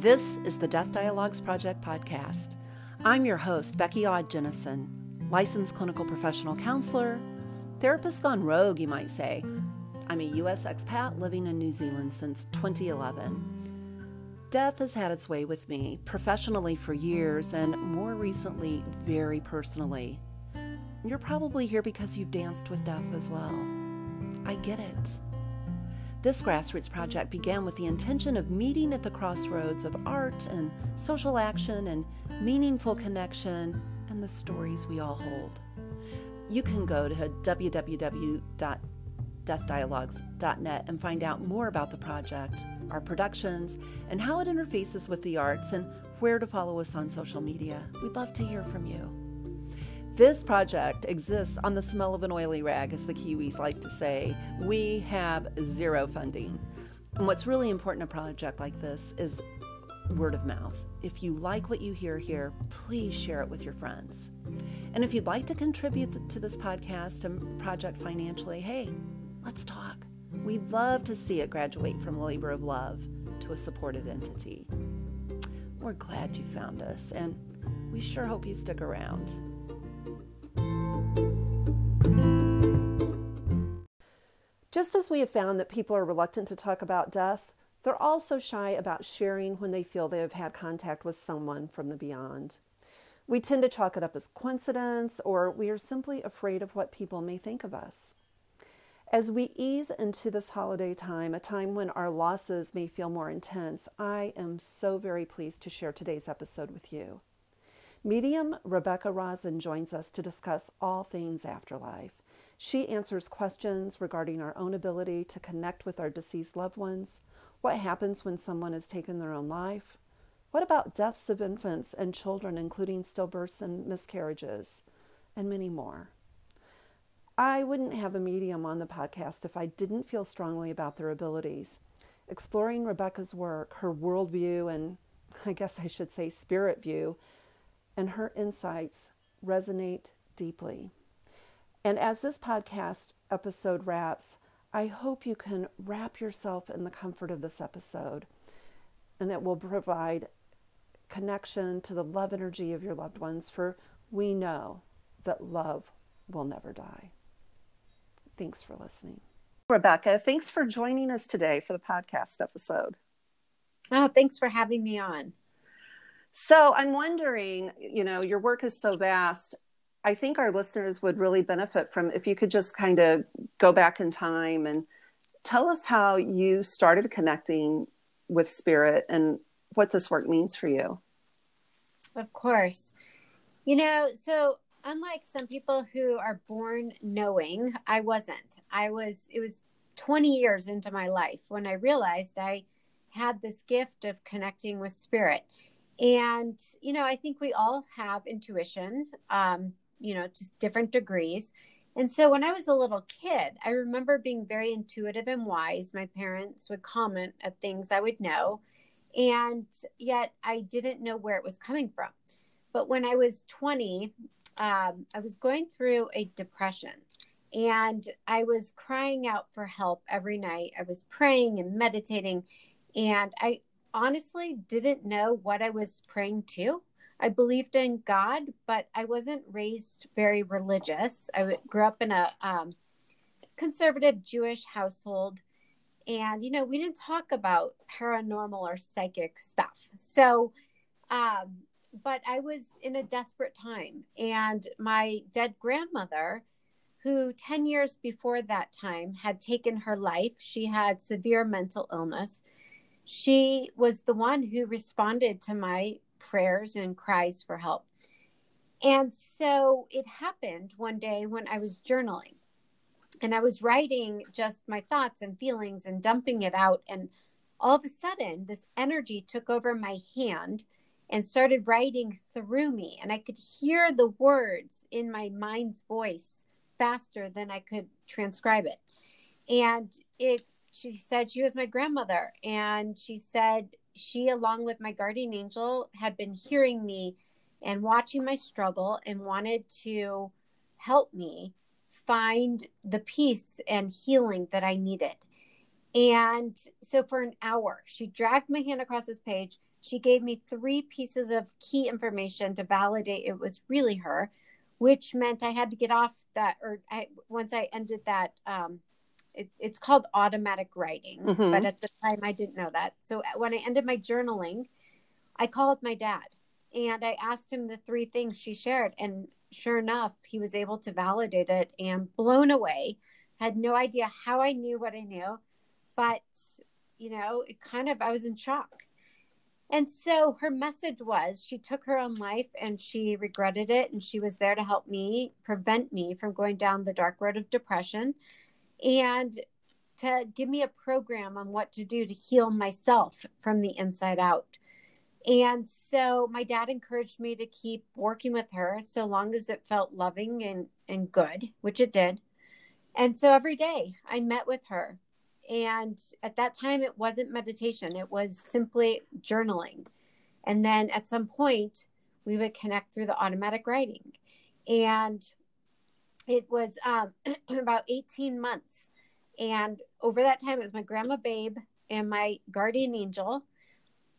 This is the Death Dialogues Project podcast. I'm your host, Becky Aud-Jennison, licensed clinical professional counselor, therapist gone rogue, you might say. I'm a U.S. expat living in New Zealand since 2011. Death has had its way with me professionally for years and more recently, very personally. You're probably here because you've danced with death as well. I get it. This grassroots project began with the intention of meeting at the crossroads of art and social action and meaningful connection and the stories we all hold. You can go to www.deathdialogues.net and find out more about the project, our productions, and how it interfaces with the arts, and where to follow us on social media. We'd love to hear from you. This project exists on the smell of an oily rag, as the Kiwis like to say. We have zero funding. And what's really important in a project like this is word of mouth. If you like what you hear here, please share it with your friends. And if you'd like to contribute to this podcast and project financially, hey, let's talk. We'd love to see it graduate from a labor of love to a supported entity. We're glad you found us, and we sure hope you stick around. Just as we have found that people are reluctant to talk about death, they're also shy about sharing when they feel they have had contact with someone from the beyond. We tend to chalk it up as coincidence, or we are simply afraid of what people may think of us. As we ease into this holiday time, a time when our losses may feel more intense, I am so very pleased to share today's episode with you. Medium Rebecca Rosen joins us to discuss all things afterlife. She answers questions regarding our own ability to connect with our deceased loved ones. What happens when someone has taken their own life? What about deaths of infants and children, including stillbirths and miscarriages? And many more. I wouldn't have a medium on the podcast if I didn't feel strongly about their abilities. Exploring Rebecca's work, her worldview, and I guess I should say spirit view, and her insights resonate deeply. And as this podcast episode wraps, I hope you can wrap yourself in the comfort of this episode and it will provide connection to the love energy of your loved ones, for we know that love will never die. Thanks for listening. Rebecca, thanks for joining us today for the podcast episode. Oh, thanks for having me on. So, I'm wondering, you know, your work is so vast I think our listeners would really benefit from if you could just kind of go back in time and tell us how you started connecting with spirit and what this work means for you. Of course. You know, so unlike some people who are born knowing, I wasn't. I was, it was 20 years into my life when I realized I had this gift of connecting with spirit. And, you know, I think we all have intuition. Um, you know, to different degrees. And so when I was a little kid, I remember being very intuitive and wise. My parents would comment at things I would know, and yet I didn't know where it was coming from. But when I was 20, um, I was going through a depression and I was crying out for help every night. I was praying and meditating, and I honestly didn't know what I was praying to. I believed in God, but I wasn't raised very religious. I grew up in a um, conservative Jewish household. And, you know, we didn't talk about paranormal or psychic stuff. So, um, but I was in a desperate time. And my dead grandmother, who 10 years before that time had taken her life, she had severe mental illness. She was the one who responded to my prayers and cries for help. And so it happened one day when I was journaling and I was writing just my thoughts and feelings and dumping it out. And all of a sudden, this energy took over my hand and started writing through me. And I could hear the words in my mind's voice faster than I could transcribe it. And it, she said she was my grandmother. And she said, she, along with my guardian angel, had been hearing me and watching my struggle and wanted to help me find the peace and healing that I needed. And so for an hour, she dragged my hand across this page, she gave me three pieces of key information to validate it was really her, which meant I had to get off that, or I, once I ended that, um, it, it's called automatic writing, mm-hmm. but at the time I didn't know that. So when I ended my journaling, I called my dad and I asked him the three things she shared. And sure enough, he was able to validate it and blown away. Had no idea how I knew what I knew, but you know, it kind of, I was in shock. And so her message was she took her own life and she regretted it. And she was there to help me prevent me from going down the dark road of depression and to give me a program on what to do to heal myself from the inside out. And so my dad encouraged me to keep working with her so long as it felt loving and, and good, which it did. And so every day I met with her and at that time, it wasn't meditation, it was simply journaling. And then at some point, we would connect through the automatic writing. And it was um, about 18 months. And over that time, it was my grandma Babe and my guardian angel.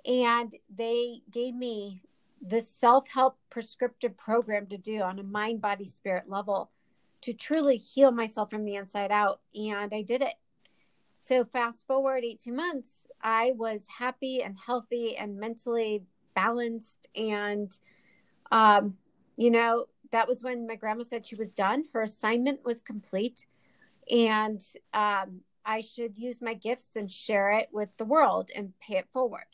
And they gave me this self help prescriptive program to do on a mind, body, spirit level to truly heal myself from the inside out. And I did it. So, fast forward 18 months, I was happy and healthy and mentally balanced. And, um, you know, that was when my grandma said she was done. Her assignment was complete. And um, I should use my gifts and share it with the world and pay it forward.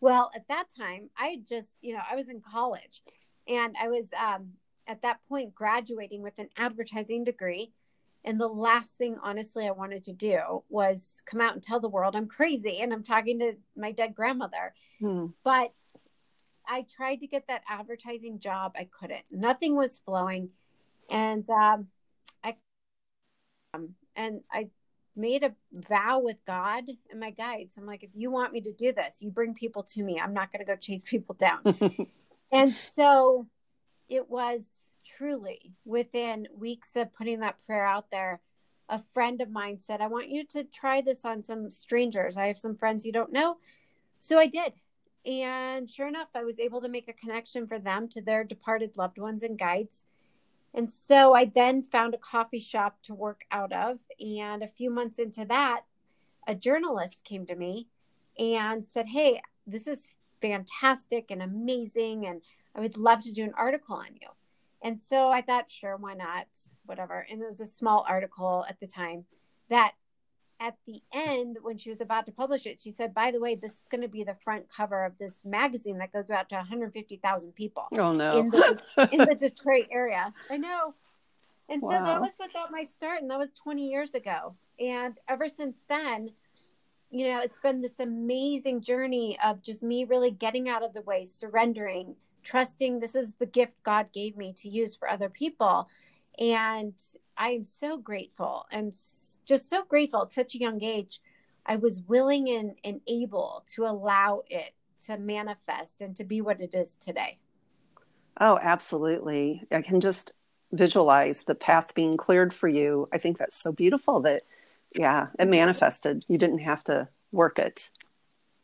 Well, at that time, I just, you know, I was in college and I was um, at that point graduating with an advertising degree. And the last thing, honestly, I wanted to do was come out and tell the world I'm crazy and I'm talking to my dead grandmother. Hmm. But I tried to get that advertising job. I couldn't. Nothing was flowing. And um, I, um, and I made a vow with God and my guides. I'm like, if you want me to do this, you bring people to me. I'm not going to go chase people down. and so it was truly within weeks of putting that prayer out there a friend of mine said i want you to try this on some strangers i have some friends you don't know so i did and sure enough i was able to make a connection for them to their departed loved ones and guides and so i then found a coffee shop to work out of and a few months into that a journalist came to me and said hey this is fantastic and amazing and i would love to do an article on you and so I thought, sure, why not? Whatever. And there was a small article at the time that at the end, when she was about to publish it, she said, by the way, this is going to be the front cover of this magazine that goes out to 150,000 people. Oh, no. In the, in the Detroit area. I know. And wow. so that was what got my start. And that was 20 years ago. And ever since then, you know, it's been this amazing journey of just me really getting out of the way, surrendering, trusting this is the gift God gave me to use for other people. And I am so grateful and just so grateful at such a young age. I was willing and, and able to allow it to manifest and to be what it is today. Oh, absolutely. I can just visualize the path being cleared for you. I think that's so beautiful that, yeah, it manifested. You didn't have to work it.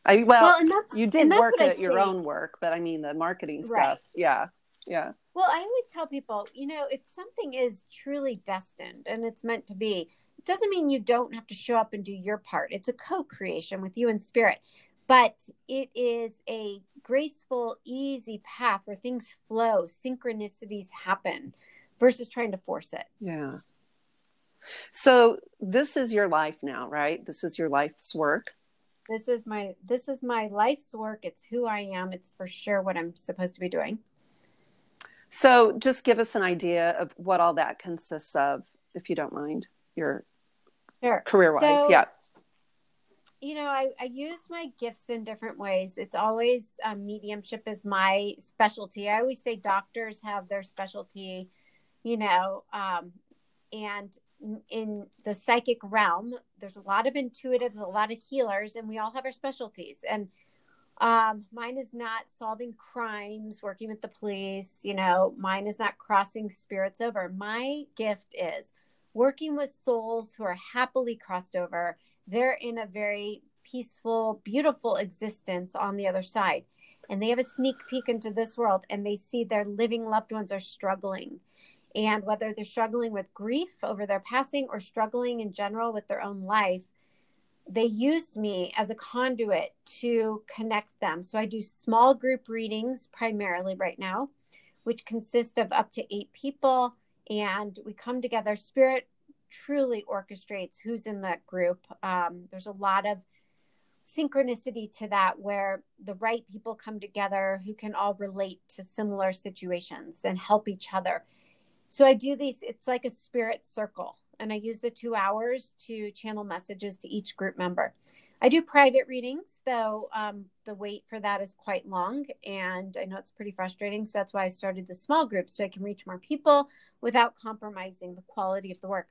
I well, well you did work at your own work, but I mean the marketing right. stuff. Yeah. Yeah. Well, I always tell people, you know, if something is truly destined and it's meant to be, doesn't mean you don't have to show up and do your part. It's a co-creation with you and spirit. But it is a graceful, easy path where things flow, synchronicities happen versus trying to force it. Yeah. So this is your life now, right? This is your life's work this is my this is my life's work it's who i am it's for sure what i'm supposed to be doing so just give us an idea of what all that consists of if you don't mind your sure. career wise so, yeah. you know I, I use my gifts in different ways. It's always um, mediumship is my specialty. I always say doctors have their specialty you know um, and in the psychic realm there's a lot of intuitives a lot of healers and we all have our specialties. And um, mine is not solving crimes working with the police you know mine is not crossing spirits over. My gift is working with souls who are happily crossed over they're in a very peaceful beautiful existence on the other side and they have a sneak peek into this world and they see their living loved ones are struggling. And whether they're struggling with grief over their passing or struggling in general with their own life, they use me as a conduit to connect them. So I do small group readings primarily right now, which consist of up to eight people. And we come together. Spirit truly orchestrates who's in that group. Um, there's a lot of synchronicity to that where the right people come together who can all relate to similar situations and help each other. So I do these, it's like a spirit circle, and I use the two hours to channel messages to each group member. I do private readings, though um, the wait for that is quite long, and I know it's pretty frustrating. So that's why I started the small group so I can reach more people without compromising the quality of the work.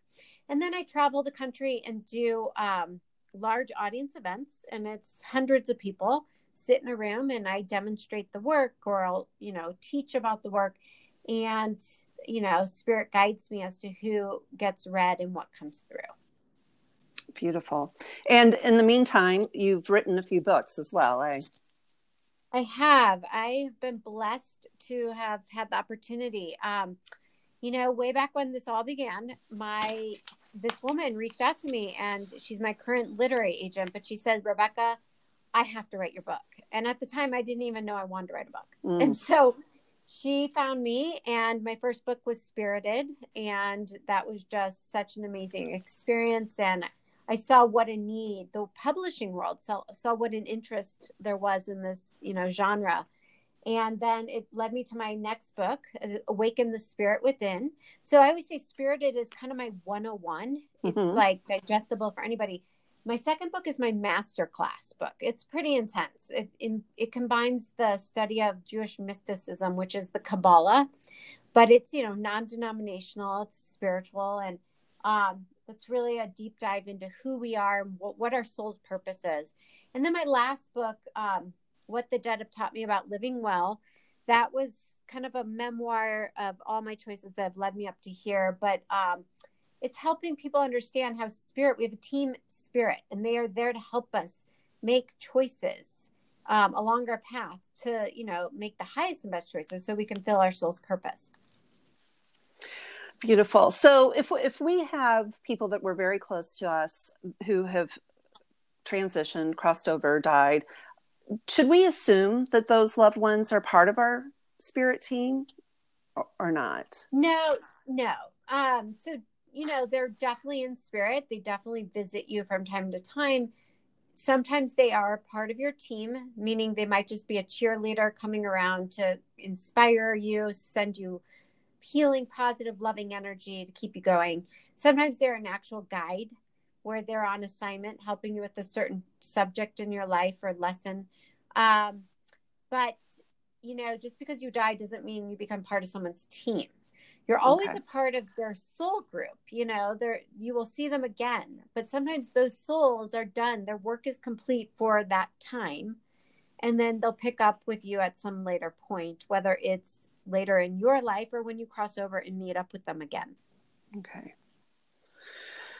And then I travel the country and do um, large audience events, and it's hundreds of people sit in a room, and I demonstrate the work, or I'll you know teach about the work, and you know spirit guides me as to who gets read and what comes through. Beautiful. And in the meantime, you've written a few books as well, eh? I have. I've been blessed to have had the opportunity. Um, you know, way back when this all began, my this woman reached out to me and she's my current literary agent, but she said, Rebecca, I have to write your book. And at the time I didn't even know I wanted to write a book. Mm. And so she found me and my first book was Spirited and that was just such an amazing experience and I saw what a need the publishing world saw, saw what an interest there was in this, you know, genre. And then it led me to my next book awaken the spirit within? So i always say spirited is kind of my 101 it's mm-hmm. like digestible for anybody. My second book is my master class book. It's pretty intense. It, it, it combines the study of jewish mysticism which is the kabbalah but it's you know non-denominational it's spiritual and um, it's really a deep dive into who we are what, what our soul's purpose is and then my last book um, what the Dead have taught me about living well. That was kind of a memoir of all my choices that have led me up to here. But um, it's helping people understand how spirit, we have a team spirit, and they are there to help us make choices um, along our path to, you know, make the highest and best choices so we can fill our soul's purpose. Beautiful. So if if we have people that were very close to us who have transitioned, crossed over, died, should we assume that those loved ones are part of our spirit team or, or not? No, no. Um, so you know, they're definitely in spirit. They definitely visit you from time to time. Sometimes they are part of your team, meaning they might just be a cheerleader coming around to inspire you, send you healing, positive, loving energy to keep you going. Sometimes they're an actual guide where they're on assignment helping you with a certain subject in your life or lesson. Um, but, you know, just because you die doesn't mean you become part of someone's team. You're always okay. a part of their soul group. You know, you will see them again, but sometimes those souls are done. Their work is complete for that time, and then they'll pick up with you at some later point, whether it's later in your life or when you cross over and meet up with them again. Okay.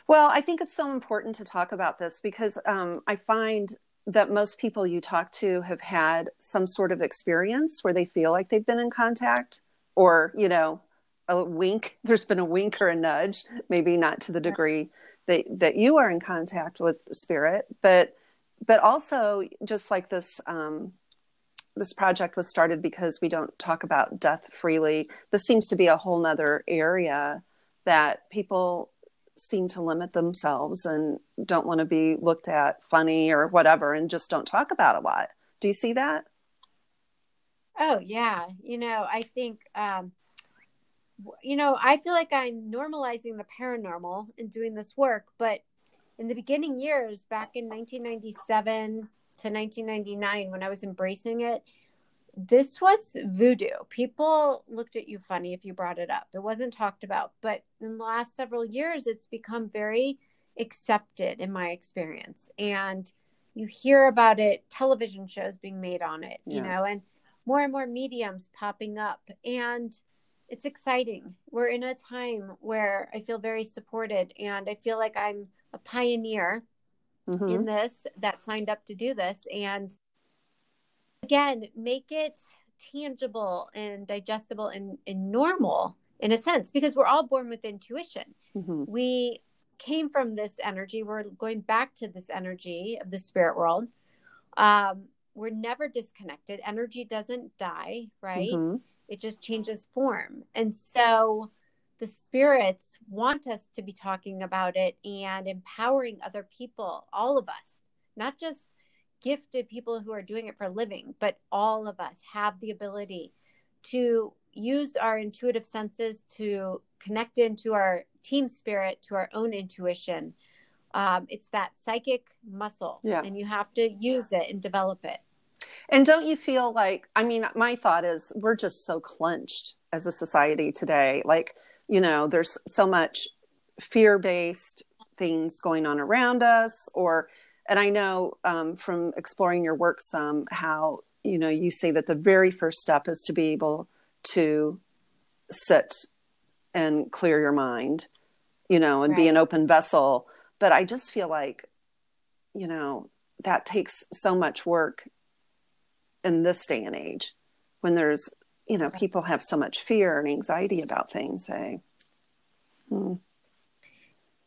Well, I think it's so important to talk about this because um, I find that most people you talk to have had some sort of experience where they feel like they've been in contact or, you know, a wink. There's been a wink or a nudge, maybe not to the degree that, that you are in contact with the spirit, but but also just like this um, this project was started because we don't talk about death freely. This seems to be a whole nother area that people seem to limit themselves and don't want to be looked at funny or whatever and just don't talk about a lot. Do you see that? Oh, yeah. You know, I think, um, you know, I feel like I'm normalizing the paranormal and doing this work, but in the beginning years, back in 1997 to 1999, when I was embracing it, this was voodoo. People looked at you funny if you brought it up. It wasn't talked about. But in the last several years, it's become very accepted in my experience. And you hear about it, television shows being made on it, yeah. you know, and more and more mediums popping up. And it's exciting. We're in a time where I feel very supported and I feel like I'm a pioneer mm-hmm. in this that signed up to do this. And again, make it tangible and digestible and, and normal in a sense because we're all born with intuition. Mm-hmm. We came from this energy. We're going back to this energy of the spirit world. Um, we're never disconnected. Energy doesn't die, right? Mm-hmm. It just changes form. And so the spirits want us to be talking about it and empowering other people, all of us, not just gifted people who are doing it for a living, but all of us have the ability to use our intuitive senses to connect into our team spirit, to our own intuition. Um, it's that psychic muscle, yeah. and you have to use it and develop it. And don't you feel like, I mean, my thought is we're just so clenched as a society today. Like, you know, there's so much fear based things going on around us, or, and I know um, from exploring your work some how, you know, you say that the very first step is to be able to sit and clear your mind, you know, and right. be an open vessel. But I just feel like, you know, that takes so much work in this day and age when there's you know people have so much fear and anxiety about things eh? hmm.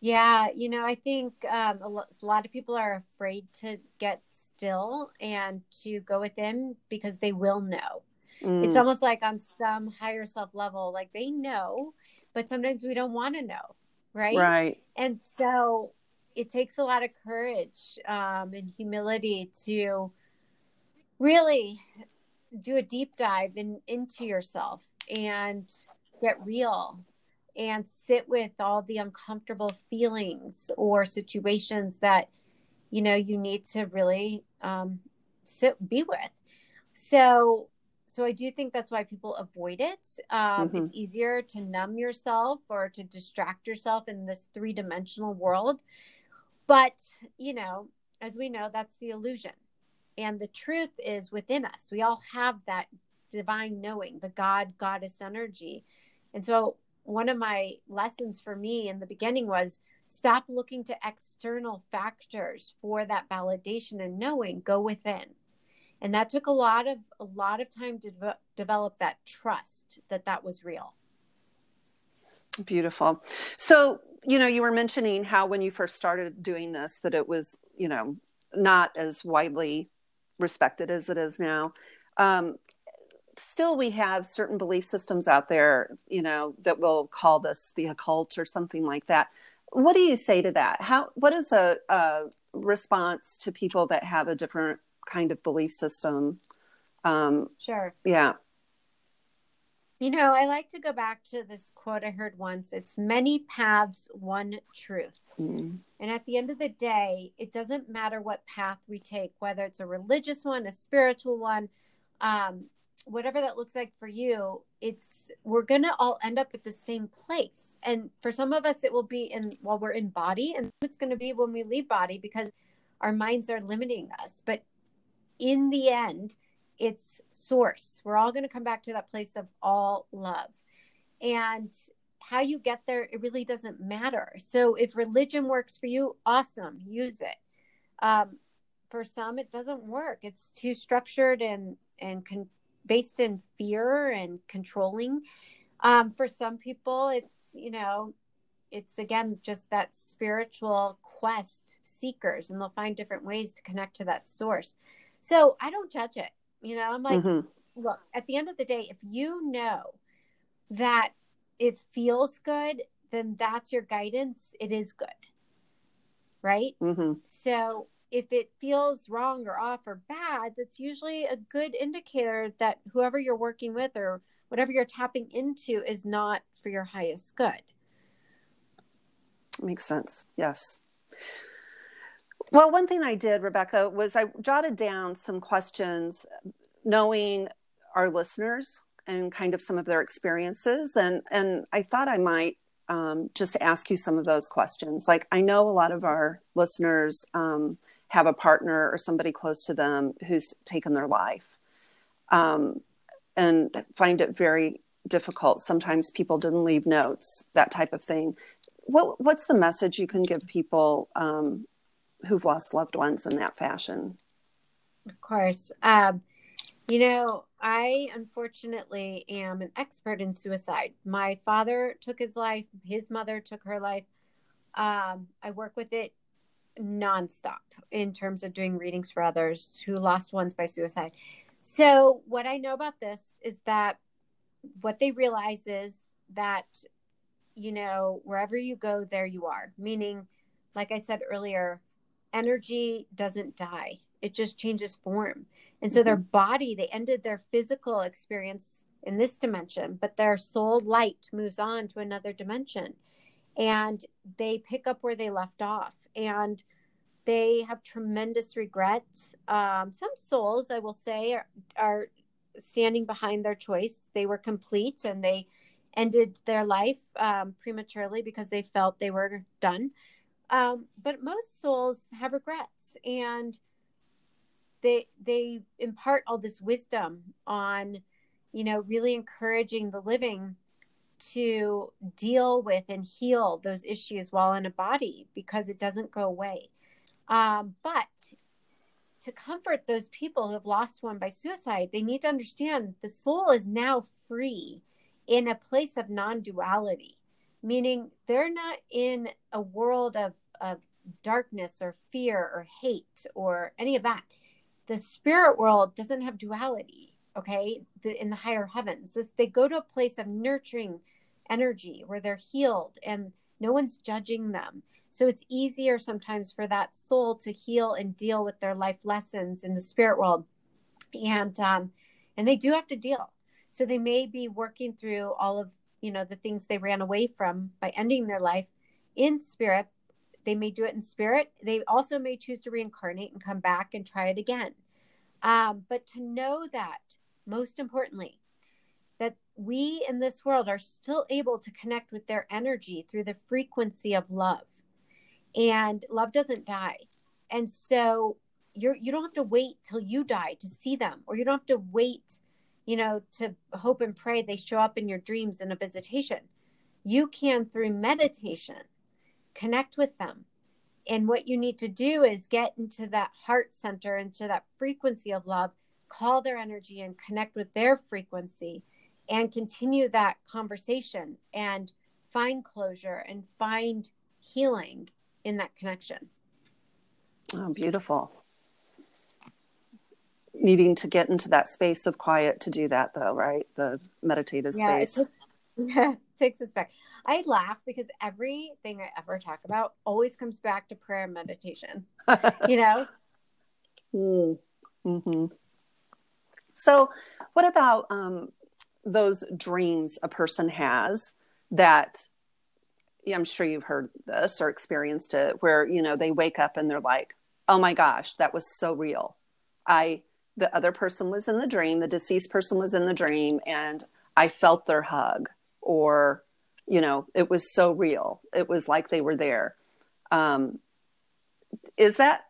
yeah you know i think um, a, lot of people are afraid to get still and to go within because they will know mm. it's almost like on some higher self level like they know but sometimes we don't want to know right right and so it takes a lot of courage um, and humility to really do a deep dive in, into yourself and get real and sit with all the uncomfortable feelings or situations that you know you need to really um, sit be with. So so i do think that's why people avoid it. Um, mm-hmm. it's easier to numb yourself or to distract yourself in this three-dimensional world. But you know as we know that's the illusion and the truth is within us. We all have that divine knowing, the God goddess energy. And so, one of my lessons for me in the beginning was stop looking to external factors for that validation and knowing, go within. And that took a lot of a lot of time to de- develop that trust that that was real. Beautiful. So, you know, you were mentioning how when you first started doing this that it was, you know, not as widely respected as it is now. Um, still, we have certain belief systems out there, you know, that will call this the occult or something like that. What do you say to that? How? What is a, a response to people that have a different kind of belief system? Um, sure. Yeah. You know, I like to go back to this quote I heard once it's many paths, one truth. Mm. And at the end of the day, it doesn't matter what path we take, whether it's a religious one, a spiritual one, um, whatever that looks like for you, it's we're going to all end up at the same place. And for some of us, it will be in while we're in body, and it's going to be when we leave body because our minds are limiting us. But in the end, it's source. We're all going to come back to that place of all love. And how you get there, it really doesn't matter. So if religion works for you, awesome, use it. Um, for some, it doesn't work. It's too structured and and con- based in fear and controlling. Um, for some people, it's you know, it's again just that spiritual quest seekers, and they'll find different ways to connect to that source. So I don't judge it. You know, I'm like, mm-hmm. look, at the end of the day, if you know that it feels good, then that's your guidance. It is good. Right? Mm-hmm. So if it feels wrong or off or bad, that's usually a good indicator that whoever you're working with or whatever you're tapping into is not for your highest good. Makes sense. Yes. Well, one thing I did, Rebecca, was I jotted down some questions knowing our listeners and kind of some of their experiences. And, and I thought I might um, just ask you some of those questions. Like, I know a lot of our listeners um, have a partner or somebody close to them who's taken their life um, and find it very difficult. Sometimes people didn't leave notes, that type of thing. What, what's the message you can give people um, who've lost loved ones in that fashion? Of course. Um, You know, I unfortunately am an expert in suicide. My father took his life, his mother took her life. Um, I work with it nonstop in terms of doing readings for others who lost ones by suicide. So, what I know about this is that what they realize is that, you know, wherever you go, there you are. Meaning, like I said earlier, energy doesn't die, it just changes form. And so, mm-hmm. their body, they ended their physical experience in this dimension, but their soul light moves on to another dimension and they pick up where they left off. And they have tremendous regret. Um, some souls, I will say, are, are standing behind their choice. They were complete and they ended their life um, prematurely because they felt they were done. Um, but most souls have regrets and they they impart all this wisdom on you know really encouraging the living to deal with and heal those issues while in a body because it doesn't go away. Um, but to comfort those people who have lost one by suicide, they need to understand the soul is now free in a place of non duality, meaning they're not in a world of, of darkness or fear or hate or any of that. The spirit world doesn't have duality, okay, the, in the higher heavens. This, they go to a place of nurturing energy where they're healed and no one's judging them. So it's easier sometimes for that soul to heal and deal with their life lessons in the spirit world. And um, and they do have to deal. So they may be working through all of, you know, the things they ran away from by ending their life in spirit. They may do it in spirit. They also may choose to reincarnate and come back and try it again. Um, but to know that, most importantly, that we in this world are still able to connect with their energy through the frequency of love and love doesn't die and so you're you don't have to wait till you die to see them or you don't have to wait you know to hope and pray they show up in your dreams in a visitation you can through meditation connect with them and what you need to do is get into that heart center into that frequency of love call their energy and connect with their frequency and continue that conversation and find closure and find healing in that connection. Oh, beautiful. Needing to get into that space of quiet to do that, though, right? The meditative yeah, space. It takes, yeah, it takes us back. I laugh because everything I ever talk about always comes back to prayer and meditation. you know? Mm. hmm So, what about um, those dreams a person has that I'm sure you've heard this or experienced it where, you know, they wake up and they're like, oh my gosh, that was so real. I, the other person was in the dream, the deceased person was in the dream, and I felt their hug, or, you know, it was so real. It was like they were there. Um, is that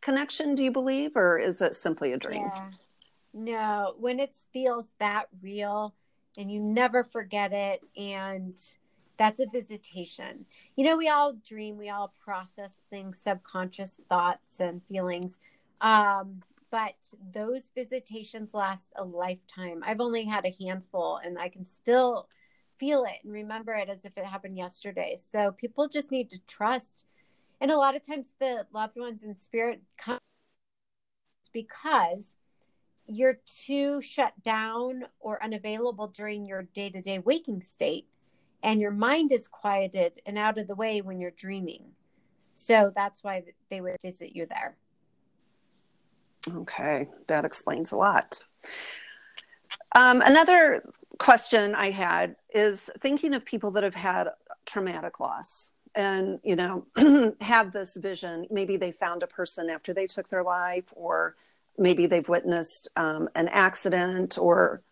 connection, do you believe, or is it simply a dream? Yeah. No, when it feels that real and you never forget it and that's a visitation. You know, we all dream, we all process things, subconscious thoughts and feelings. Um, but those visitations last a lifetime. I've only had a handful and I can still feel it and remember it as if it happened yesterday. So people just need to trust. And a lot of times the loved ones in spirit come because you're too shut down or unavailable during your day to day waking state and your mind is quieted and out of the way when you're dreaming. So that's why they would visit you there. Okay, that explains a lot. Um, another question I had is thinking of people that have had traumatic loss and you know have this vision maybe they found a person after they took their life or maybe they've witnessed um, an accident or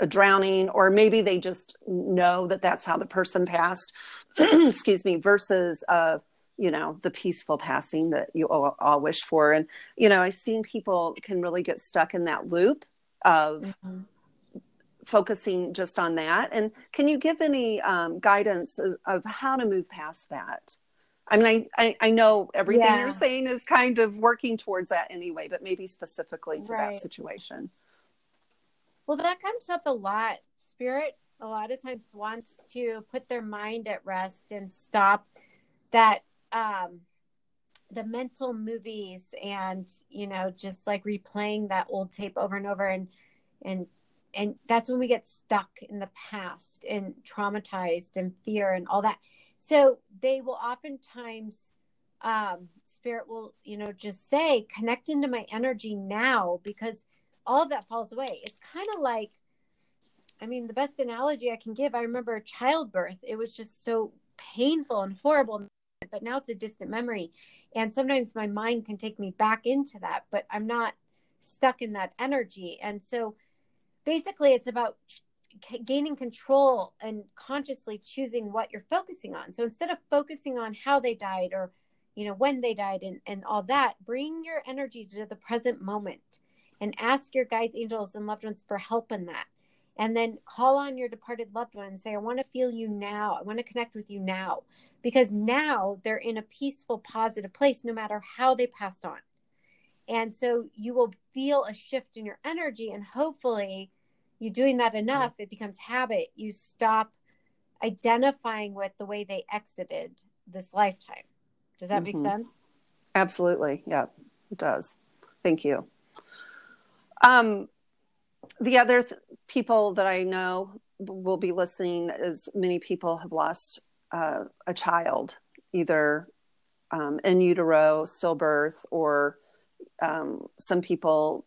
a drowning or maybe they just know that that's how the person passed excuse me versus uh you know the peaceful passing that you all, all, wish for and you know i've seen people can really get stuck in that loop of mm-hmm. focusing just on that and can you give any um, guidance of how to move past that i mean i i, I know everything yeah. you're saying is kind of working towards that anyway but maybe specifically to right. that situation Well, that comes up a lot. Spirit a lot of times wants to put their mind at rest and stop that um the mental movies and you know just like replaying that old tape over and over and and and that's when we get stuck in the past and traumatized and fear and all that. So they will oftentimes um spirit will you know just say connect into my energy now because all that falls away. It's kind of like i mean the best analogy i can give i remember childbirth. It was just so painful and horrible but now it's a distant memory. And sometimes my mind can take me back into that but i'm not stuck in that energy. And so basically it's about gaining control and consciously choosing what you're focusing on. So instead of focusing on how they died or you know when they died and, and all that bring your energy to the present moment and ask your guides angels and loved ones for help in that and then call on your departed loved one and say i want to feel you now. I want to connect with you now. Because now they're in a peaceful positive place no matter how they passed on. And so you will feel a shift in your energy and hopefully you doing that enough it becomes habit. You stop identifying with the way they exited this lifetime. Does that mm-hmm. make sense? Absolutely. Yeah it does. Thank you. Um the other th- people that I know will be listening is many people have lost uh, a child, either um, in utero, stillbirth, or um, some people,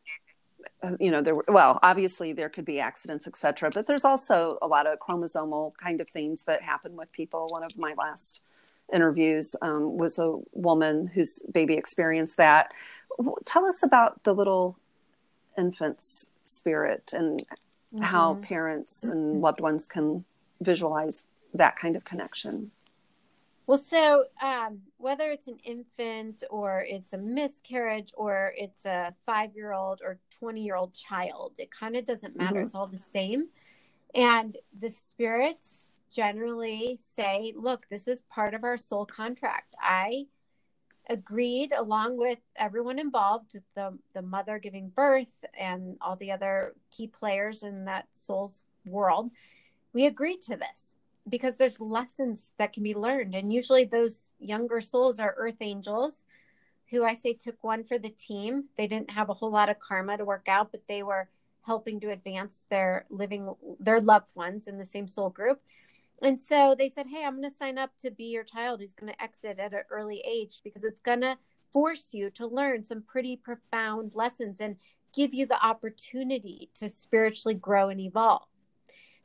uh, you know, there well, obviously there could be accidents, etc. But there's also a lot of chromosomal kind of things that happen with people. One of my last interviews um, was a woman whose baby experienced that. Tell us about the little infants spirit and mm-hmm. how parents and loved ones can visualize that kind of connection. Well, so um, whether it's an infant or it's a miscarriage or it's a five year old or 20 year old child, it kind of doesn't matter. Mm-hmm. It's all the same. And the spirits generally say, look, this is part of our soul contract. I agreed along with everyone involved the the mother giving birth and all the other key players in that soul's world. We agreed to this because there's lessons that can be learned. And usually those younger souls are earth angels who i say took one for the team. They didn't have a whole lot of karma to work out but they were helping to advance their living their loved ones in the same soul group and so they said, Hey, I'm going to sign up to be your child who's going to exit at an early age because it's going to force you to learn some pretty profound lessons and give you the opportunity to spiritually grow and evolve.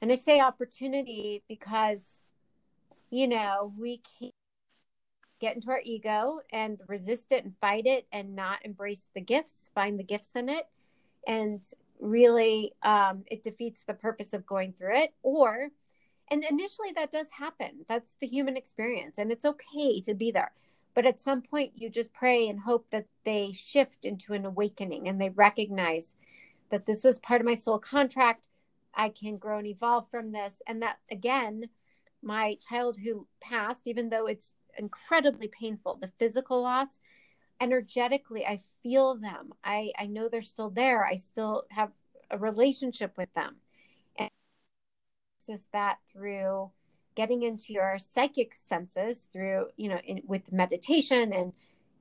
And I say opportunity because, you know, we can't get into our ego and resist it and fight it and not embrace the gifts, find the gifts in it. And really, um, it defeats the purpose of going through it. Or and initially, that does happen. That's the human experience, and it's okay to be there. But at some point, you just pray and hope that they shift into an awakening and they recognize that this was part of my soul contract. I can grow and evolve from this. And that, again, my child who passed, even though it's incredibly painful, the physical loss, energetically, I feel them. I, I know they're still there. I still have a relationship with them access that through getting into your psychic senses through you know in, with meditation and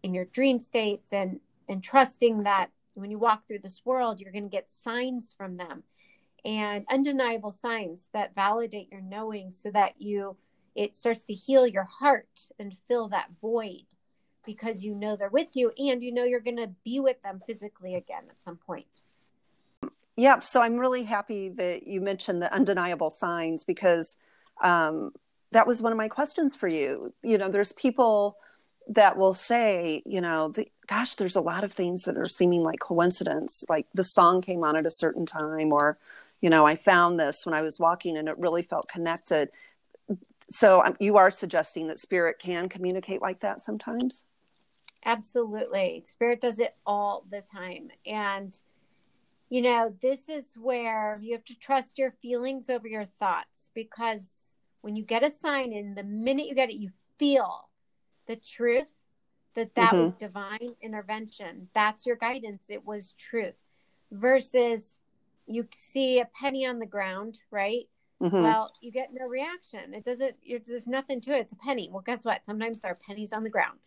in your dream states and and trusting that when you walk through this world you're going to get signs from them and undeniable signs that validate your knowing so that you it starts to heal your heart and fill that void because you know they're with you and you know you're going to be with them physically again at some point yeah, so I'm really happy that you mentioned the undeniable signs because um, that was one of my questions for you. You know, there's people that will say, you know, the, gosh, there's a lot of things that are seeming like coincidence, like the song came on at a certain time, or, you know, I found this when I was walking and it really felt connected. So um, you are suggesting that spirit can communicate like that sometimes? Absolutely. Spirit does it all the time. And you know, this is where you have to trust your feelings over your thoughts because when you get a sign in, the minute you get it, you feel the truth that that mm-hmm. was divine intervention. That's your guidance. It was truth versus you see a penny on the ground, right? Mm-hmm. Well, you get no reaction. It doesn't, there's nothing to it. It's a penny. Well, guess what? Sometimes there are pennies on the ground,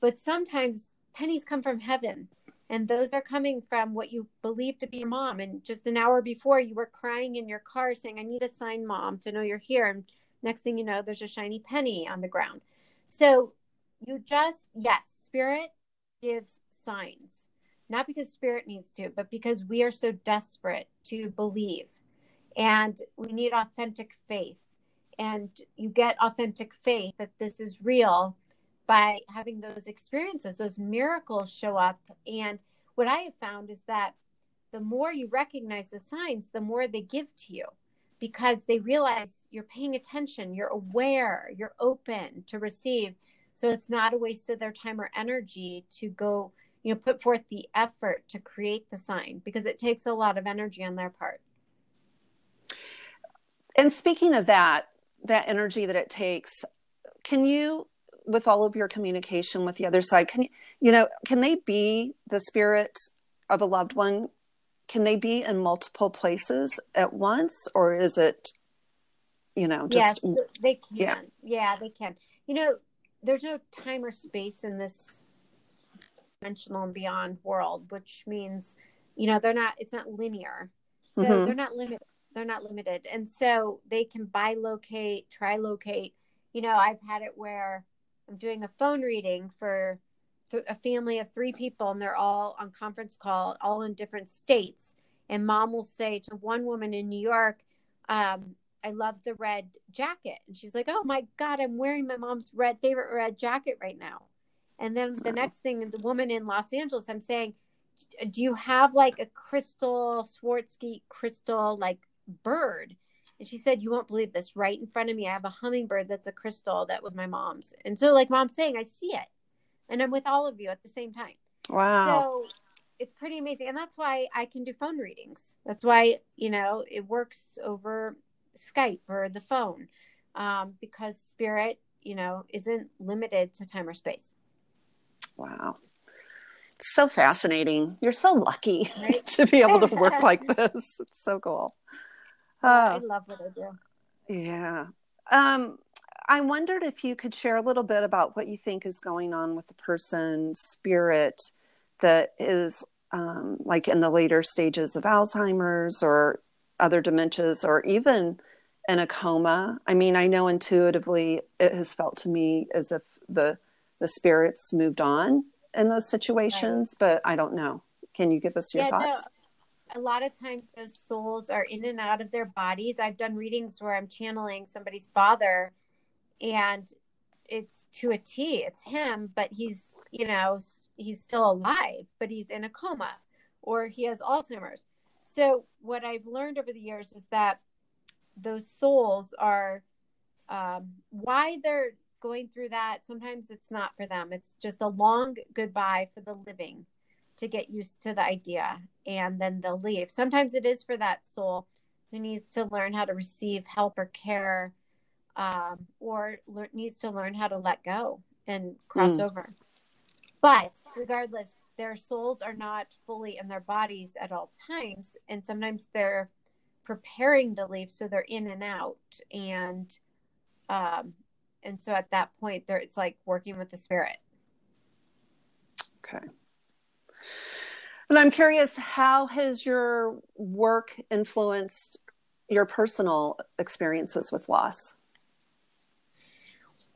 but sometimes pennies come from heaven. And those are coming from what you believe to be your mom. And just an hour before, you were crying in your car saying, I need a sign, mom, to know you're here. And next thing you know, there's a shiny penny on the ground. So you just, yes, spirit gives signs, not because spirit needs to, but because we are so desperate to believe and we need authentic faith. And you get authentic faith that this is real by having those experiences, those miracles show up. And what I have found is that the more you recognize the signs, the more they give to you because they realize you're paying attention, you're aware, you're open to receive. So it's not a waste of their time or energy to go, you know, put forth the effort to create the sign because it takes a lot of energy on their part. And speaking of that, that energy that it takes, can you, with all of your communication with the other side, can you, you know, can they be the spirit of a loved one? Can they be in multiple places at once, or is it, you know, just yes, they can. Yeah. yeah, they can. You know, there's no time or space in this dimensional and beyond world, which means, you know, they're not. It's not linear, so mm-hmm. they're not limited they're not limited and so they can bilocate trilocate you know i've had it where i'm doing a phone reading for a family of three people and they're all on conference call all in different states. And mom will say to one woman in new york um, i love the red jacket. And she's like oh my god i'm wearing my mom's red favorite red jacket right now. And then the next thing the woman in los angeles i'm saying do you have like a crystal Swarovski crystal like bird. And she said, You won't believe this. Right in front of me, I have a hummingbird that's a crystal that was my mom's. And so, like mom's saying, I see it. And I'm with all of you at the same time. Wow. So it's pretty amazing. And that's why I can do phone readings. That's why, you know, it works over Skype or the phone um, because spirit, you know, isn't limited to time or space. Wow It's so fascinating. You're so lucky right? to be able to work like this. It's so cool. Uh, I love what I do. Yeah. Um, I wondered if you could share a little bit about what you think is going on with the person's spirit that is um, like in the later stages of Alzheimer's or other dementias or even in a coma. I mean, I know intuitively it has felt to me as if the the spirits moved on in those situations, right. but I don't know. Can you give us your yeah, thoughts? No, a lot of times those souls are in and out of their bodies. I've done readings where I'm channeling somebody's father and it's to a T. It's him, but he's, you know, he's still alive, but he's in a coma or he has Alzheimer's. So what I've learned over the years is that those souls are um, why they're going through that, sometimes it's not for them. It's just a long goodbye for the living to get used to the idea and then they'll leave. Sometimes it is for that soul who needs to learn how to receive help or care um, or le- needs to learn how to let go and cross mm. over. But regardless, their souls are not fully in their bodies at all times. And sometimes they're preparing to leave. So they're in and out. And um, and so at that point there it's like working with the spirit okay and i'm curious how has your work influenced your personal experiences with loss?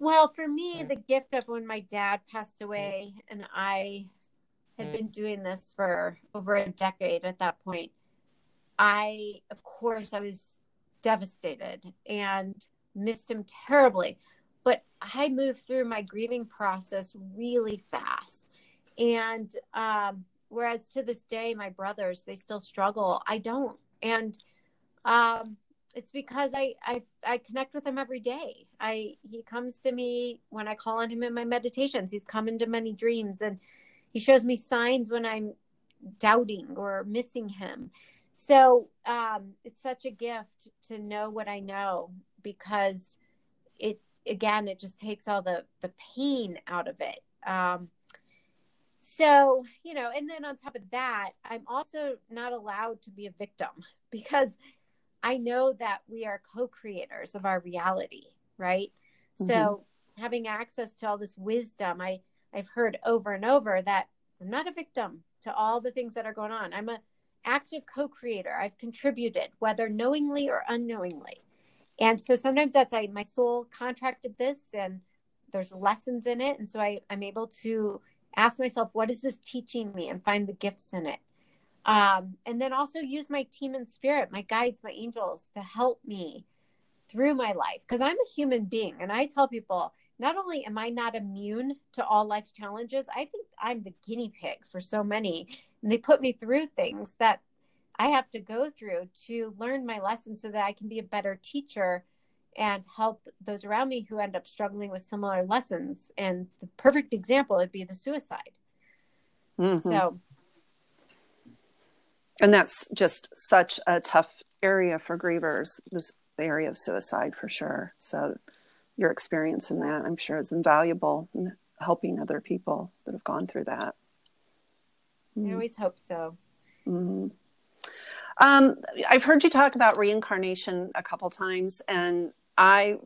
Well for me the gift of when my dad passed away and i had been doing this for over a decade at that point i of course i was devastated and missed him terribly. But I moved through my grieving process really fast. And um, whereas to this day, my brothers, they still struggle. I don't. And um, it's because I, I I connect with him every day. I he comes to me when I call on him in my meditations. He's come into many dreams and he shows me signs when I'm doubting or missing him. So um, it's such a gift to know what I know because it again it just takes all the the pain out of it um So, you know, and then on top of that, I'm also not allowed to be a victim because I know that we are co creators of our reality, right? Mm-hmm. So, having access to all this wisdom, I, I've heard over and over that I'm not a victim to all the things that are going on. I'm a active co-creator. I've contributed, whether knowingly or unknowingly. And so sometimes that's like my soul contracted this and there's lessons in it. And so I, I'm able to ask myself, what is this teaching me and find the gifts in it. Um, and then also use my team and spirit, my guides, my angels to help me through my life because I'm a human being. And I tell people, not only am I not immune to all life's challenges, I think I'm the guinea pig for so many. And they put me through things that I have to go through to learn my lessons so that I can be a better teacher and help those around me who end up struggling with similar lessons. And the perfect example would be the suicide. Mm-hmm. So, and that's just such a tough area for grievers, this area of suicide for sure. So, your experience in that, I'm sure, is invaluable in helping other people that have gone through that. I always hope so. Mm-hmm. Um, I've heard you talk about reincarnation a couple times, and I,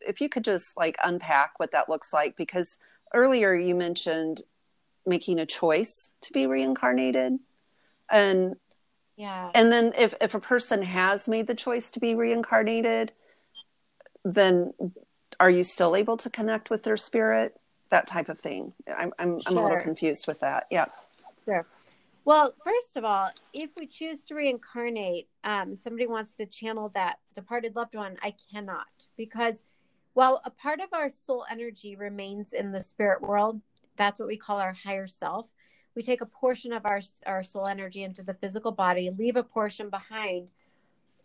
if you could just like unpack what that looks like, because earlier you mentioned making a choice to be reincarnated, and yeah, and then if if a person has made the choice to be reincarnated, then are you still able to connect with their spirit? That type of thing. I'm I'm, sure. I'm a little confused with that. Yeah. Sure. Well, first of all, if we choose to reincarnate, um, somebody wants to channel that departed loved one, I cannot because while a part of our soul energy remains in the spirit world, that's what we call our higher self. We take a portion of our our soul energy into the physical body, leave a portion behind.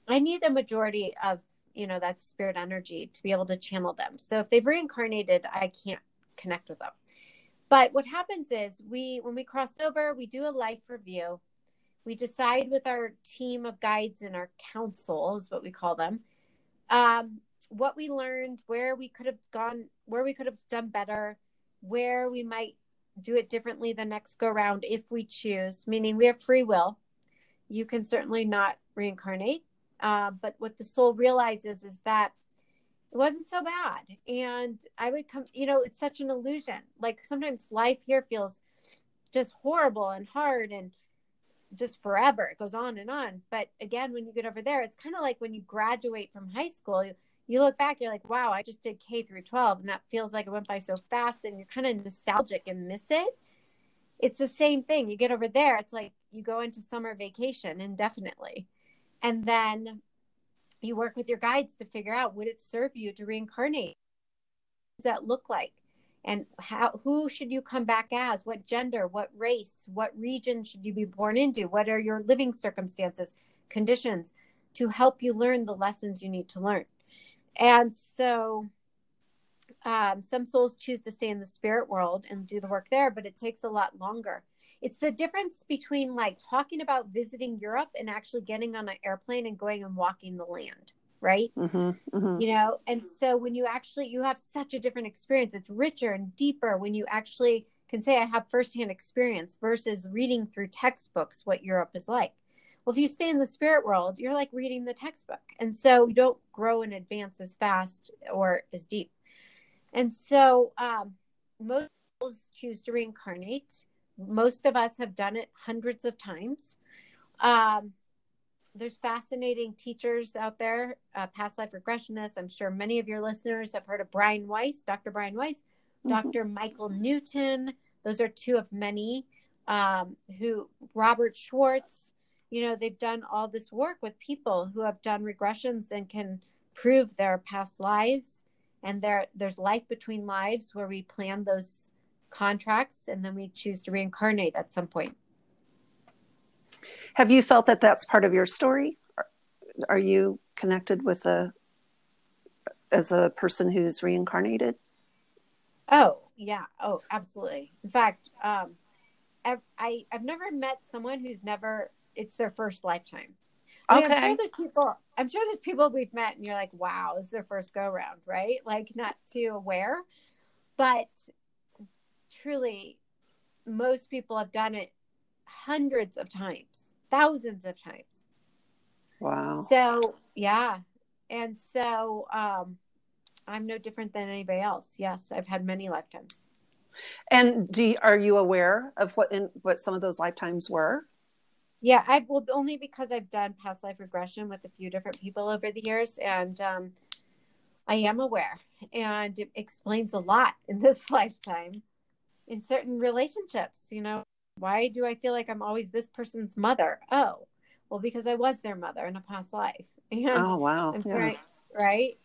I need the majority of you know that spirit energy to be able to channel them. So if they've reincarnated, I can't connect with them. But what happens is we when we cross over, we do a life review. We decide with our team of guides and our council is what we call them. Um, what we learned, where we could have gone, where we could have done better, where we might do it differently the next go round if we choose, meaning we have free will. You can certainly not reincarnate. Uh, but what the soul realizes is that it wasn't so bad. And I would come, you know, it's such an illusion. Like sometimes life here feels just horrible and hard and just forever. It goes on and on. But again, when you get over there, it's kind of like when you graduate from high school, you, you look back, you're like, wow, I just did K through 12. And that feels like it went by so fast and you're kind of nostalgic and miss it. It's the same thing. You get over there, it's like you go into summer vacation indefinitely. And then you work with your guides to figure out would it serve you to reincarnate? What does that look like? And how who should you come back as? What gender? What race? What region should you be born into? What are your living circumstances conditions to help you learn the lessons you need to learn? And so um, some souls choose to stay in the spirit world and do the work there but it takes a lot longer it's the difference between like talking about visiting Europe and actually getting on an airplane and going and walking the land, right? Mm-hmm, mm-hmm. You know, and so when you actually you have such a different experience, it's richer and deeper when you actually can say I have firsthand experience versus reading through textbooks what Europe is like. Well, if you stay in the spirit world, you're like reading the textbook. And so you don't grow and advance as fast or as deep. And so um, most choose to reincarnate most of us have done it hundreds of times. Um, there's fascinating teachers out there, uh, past life regressionists. I'm sure many of your listeners have heard of Brian Weiss, Dr. Brian Weiss, mm-hmm. Dr. Michael Newton. Those are two of many um, who, Robert Schwartz, you know, they've done all this work with people who have done regressions and can prove their past lives. And there, there's life between lives where we plan those contracts and then we choose to reincarnate at some point. Have you felt that that's part of your story? Are you connected with a as a person who's reincarnated? Oh, yeah. Oh, absolutely. In fact, um, I've, I, I've never met someone who's never, it's their first lifetime. I mean, okay. I'm sure there's people, I'm sure there's people we've met and you're like, wow, this is their first go round, right? Like not too aware, but truly most people have done it hundreds of times, thousands of times. Wow. So, yeah. And so um, I'm no different than anybody else. Yes, I've had many lifetimes. And do you, are you aware of what in what some of those lifetimes were? Yeah, I will only because I've done past life regression with a few different people over the years, and um, I am aware, and it explains a lot in this lifetime in certain relationships. You know, why do I feel like I'm always this person's mother? Oh, well, because I was their mother in a past life. And oh wow! Yeah. Right, right.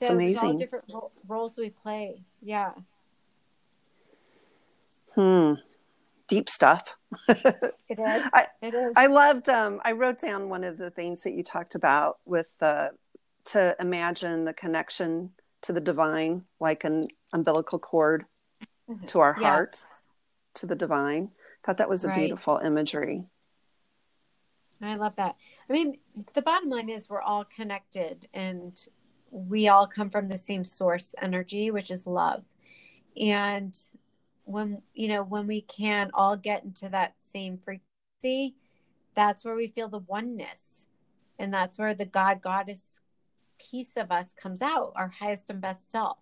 So it's amazing. all different ro- roles we play. Yeah. Hmm. Deep stuff. it is. I, it is. I loved. Um, I wrote down one of the things that you talked about with uh, to imagine the connection to the divine, like an umbilical cord mm-hmm. to our heart, to the divine. I thought that was a right. beautiful imagery. I love that. I mean, the bottom line is we're all connected and we all come from the same source energy, which is love. And when, you know, when we can all get into that same frequency, that's where we feel the oneness. And that's where the God goddess piece of us comes out, our highest and best self.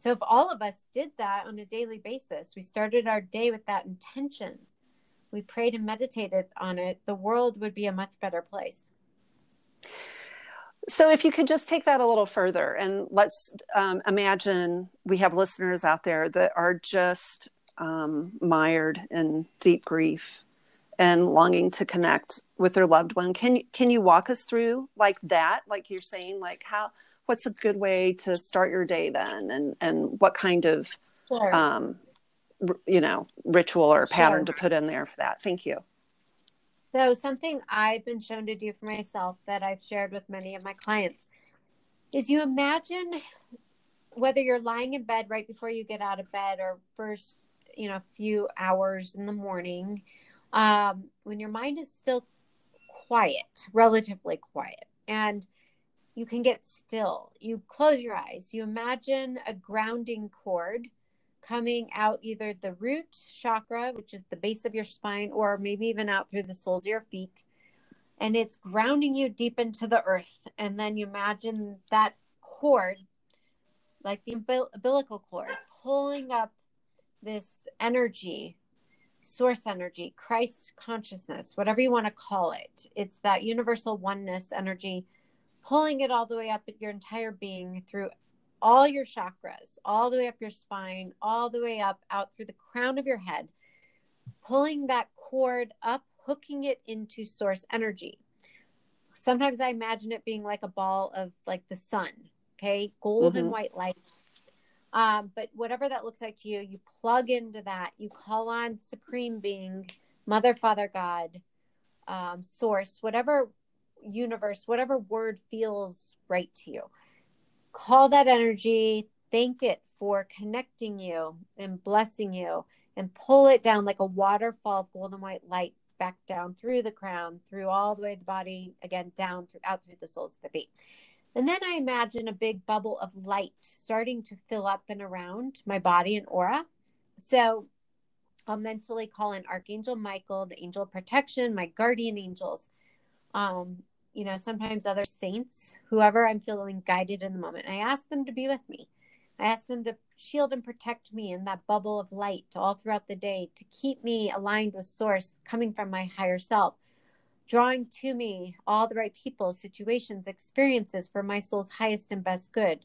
So if all of us did that on a daily basis, we started our day with that intention we prayed and meditated on it, the world would be a much better place. So, if you could just take that a little further, and let's um, imagine we have listeners out there that are just um, mired in deep grief and longing to connect with their loved one. Can can you walk us through like that? Like you're saying, like how? What's a good way to start your day then, and and what kind of sure. um, you know ritual or pattern sure. to put in there for that thank you so something i've been shown to do for myself that i've shared with many of my clients is you imagine whether you're lying in bed right before you get out of bed or first you know a few hours in the morning um, when your mind is still quiet relatively quiet and you can get still you close your eyes you imagine a grounding cord coming out either the root chakra, which is the base of your spine, or maybe even out through the soles of your feet. And it's grounding you deep into the earth. And then you imagine that cord, like the umbilical cord, pulling up this energy, source energy, Christ consciousness, whatever you want to call it. It's that universal oneness energy, pulling it all the way up your entire being through all your chakras, all the way up your spine, all the way up out through the crown of your head, pulling that cord up, hooking it into source energy. Sometimes I imagine it being like a ball of like the sun, okay, gold mm-hmm. and white light. Um, but whatever that looks like to you, you plug into that, you call on Supreme Being, Mother, Father, God, um, Source, whatever universe, whatever word feels right to you call that energy, thank it for connecting you and blessing you, and pull it down like a waterfall of golden white light back down through the crown, through all the way the body, again down through out through the soles of the feet. And then I imagine a big bubble of light starting to fill up and around my body and aura. So I'll mentally call in Archangel Michael, the angel of protection, my guardian angels, um, you know, sometimes other saints, whoever I'm feeling guided in the moment. I ask them to be with me. I ask them to shield and protect me in that bubble of light all throughout the day, to keep me aligned with source coming from my higher self, drawing to me all the right people, situations, experiences for my soul's highest and best good.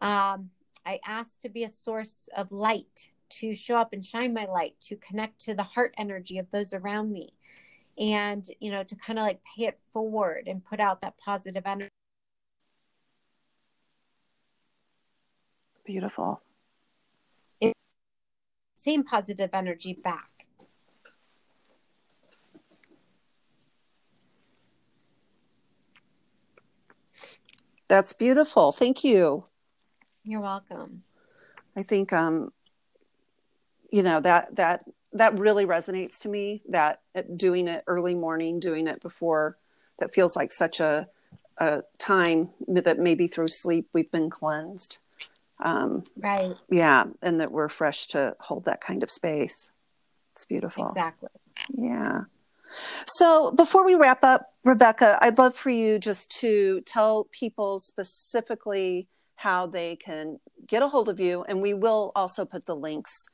Um, I ask to be a source of light, to show up and shine my light, to connect to the heart energy of those around me and you know to kind of like pay it forward and put out that positive energy. Beautiful. It, same positive energy back. That's beautiful. Thank you. You're welcome. I think um you know that that that really resonates to me that doing it early morning doing it before that feels like such a, a time that maybe through sleep we've been cleansed Um, right. Yeah, and that we're fresh to hold that kind of space. It's beautiful. Exactly. Yeah. So before we wrap up, Rebecca, I'd love for you just to tell people specifically how they can get a hold of you, and we will also put the links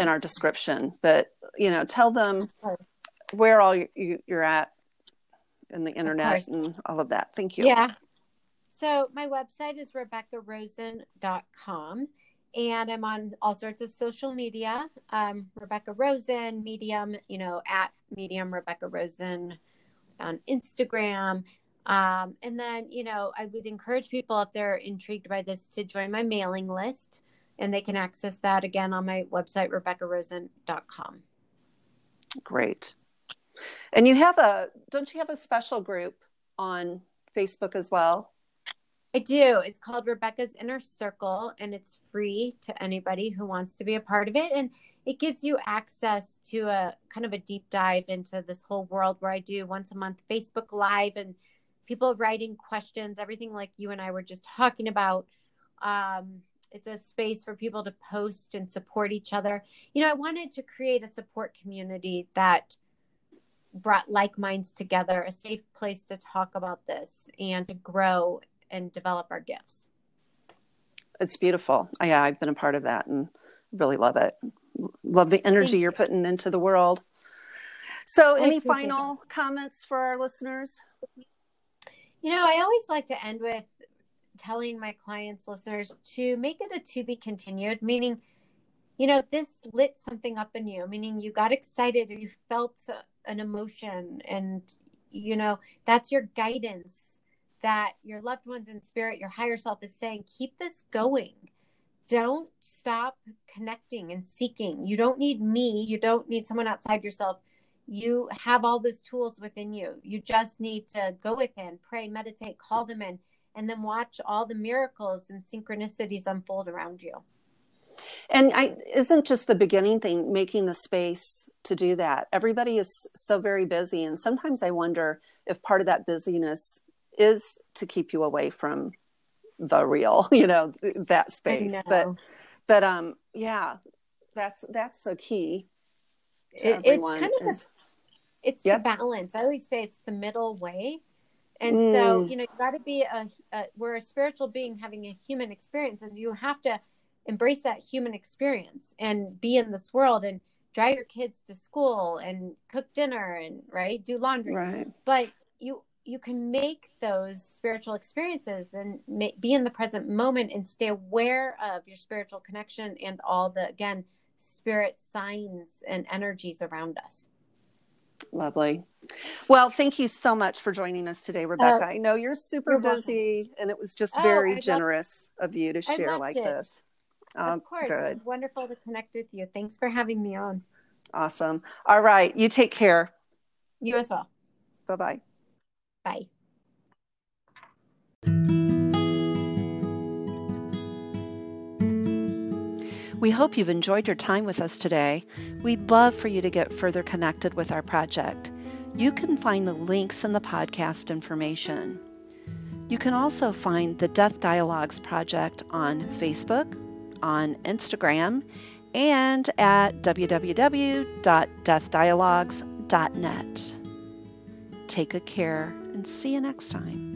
in our description. But you know, tell them where all you, are at in the internet and all of that. Thank you. Yeah. So my website is rebeccarosen.com and I'm on all sorts of social media. Um, Rebecca Rosen, Medium, you know, at Medium Rebecca Rosen on Instagram. Um, and then, you know, I would encourage people if they're intrigued by this to join my mailing list, and they can access that again on my website, rebeccarosen.com. Great. And you have a, don't you have a special group on Facebook as well? I do. It's called Rebecca's Inner Circle, and it's free to anybody who wants to be a part of it. And it gives you access to a kind of a deep dive into this whole world where I do once a month Facebook Live and people writing questions, everything like you and I were just talking about. Um, it's a space for people to post and support each other. You know, I wanted to create a support community that brought like minds together, a safe place to talk about this and to grow and develop our gifts. It's beautiful. Yeah, I've been a part of that and really love it. Love the energy Thank you're putting into the world. So, I any final that. comments for our listeners? You know, I always like to end with telling my clients, listeners, to make it a to be continued, meaning, you know, this lit something up in you, meaning you got excited or you felt an emotion, and, you know, that's your guidance that your loved ones in spirit, your higher self is saying, keep this going. Don't stop connecting and seeking. You don't need me. You don't need someone outside yourself. You have all those tools within you. You just need to go within, pray, meditate, call them in, and then watch all the miracles and synchronicities unfold around you. And I isn't just the beginning thing making the space to do that. Everybody is so very busy and sometimes I wonder if part of that busyness is to keep you away from the real, you know, that space. But but um yeah, that's that's so key. It, it's kind of is, a, it's the balance. I always say it's the middle way. And mm. so, you know, you got to be a, a we're a spiritual being having a human experience and you have to embrace that human experience and be in this world and drive your kids to school and cook dinner and right do laundry. Right. But you you can make those spiritual experiences and be in the present moment and stay aware of your spiritual connection and all the again spirit signs and energies around us lovely. Well thank you so much for joining us today rebecca. Uh, i know you're super you're busy welcome. and it was just very oh, generous of you to share like it. this. Um, of course good. it's wonderful to connect with you. Thanks for having me on. Awesome. All right. You take care. You as well. Bye-bye. Bye. We hope you've enjoyed your time with us today. We'd love for you to get further connected with our project. You can find the links in the podcast information. You can also find the Death Dialogues Project on Facebook, on Instagram, and at www.deathdialogues.net. Take good care and see you next time.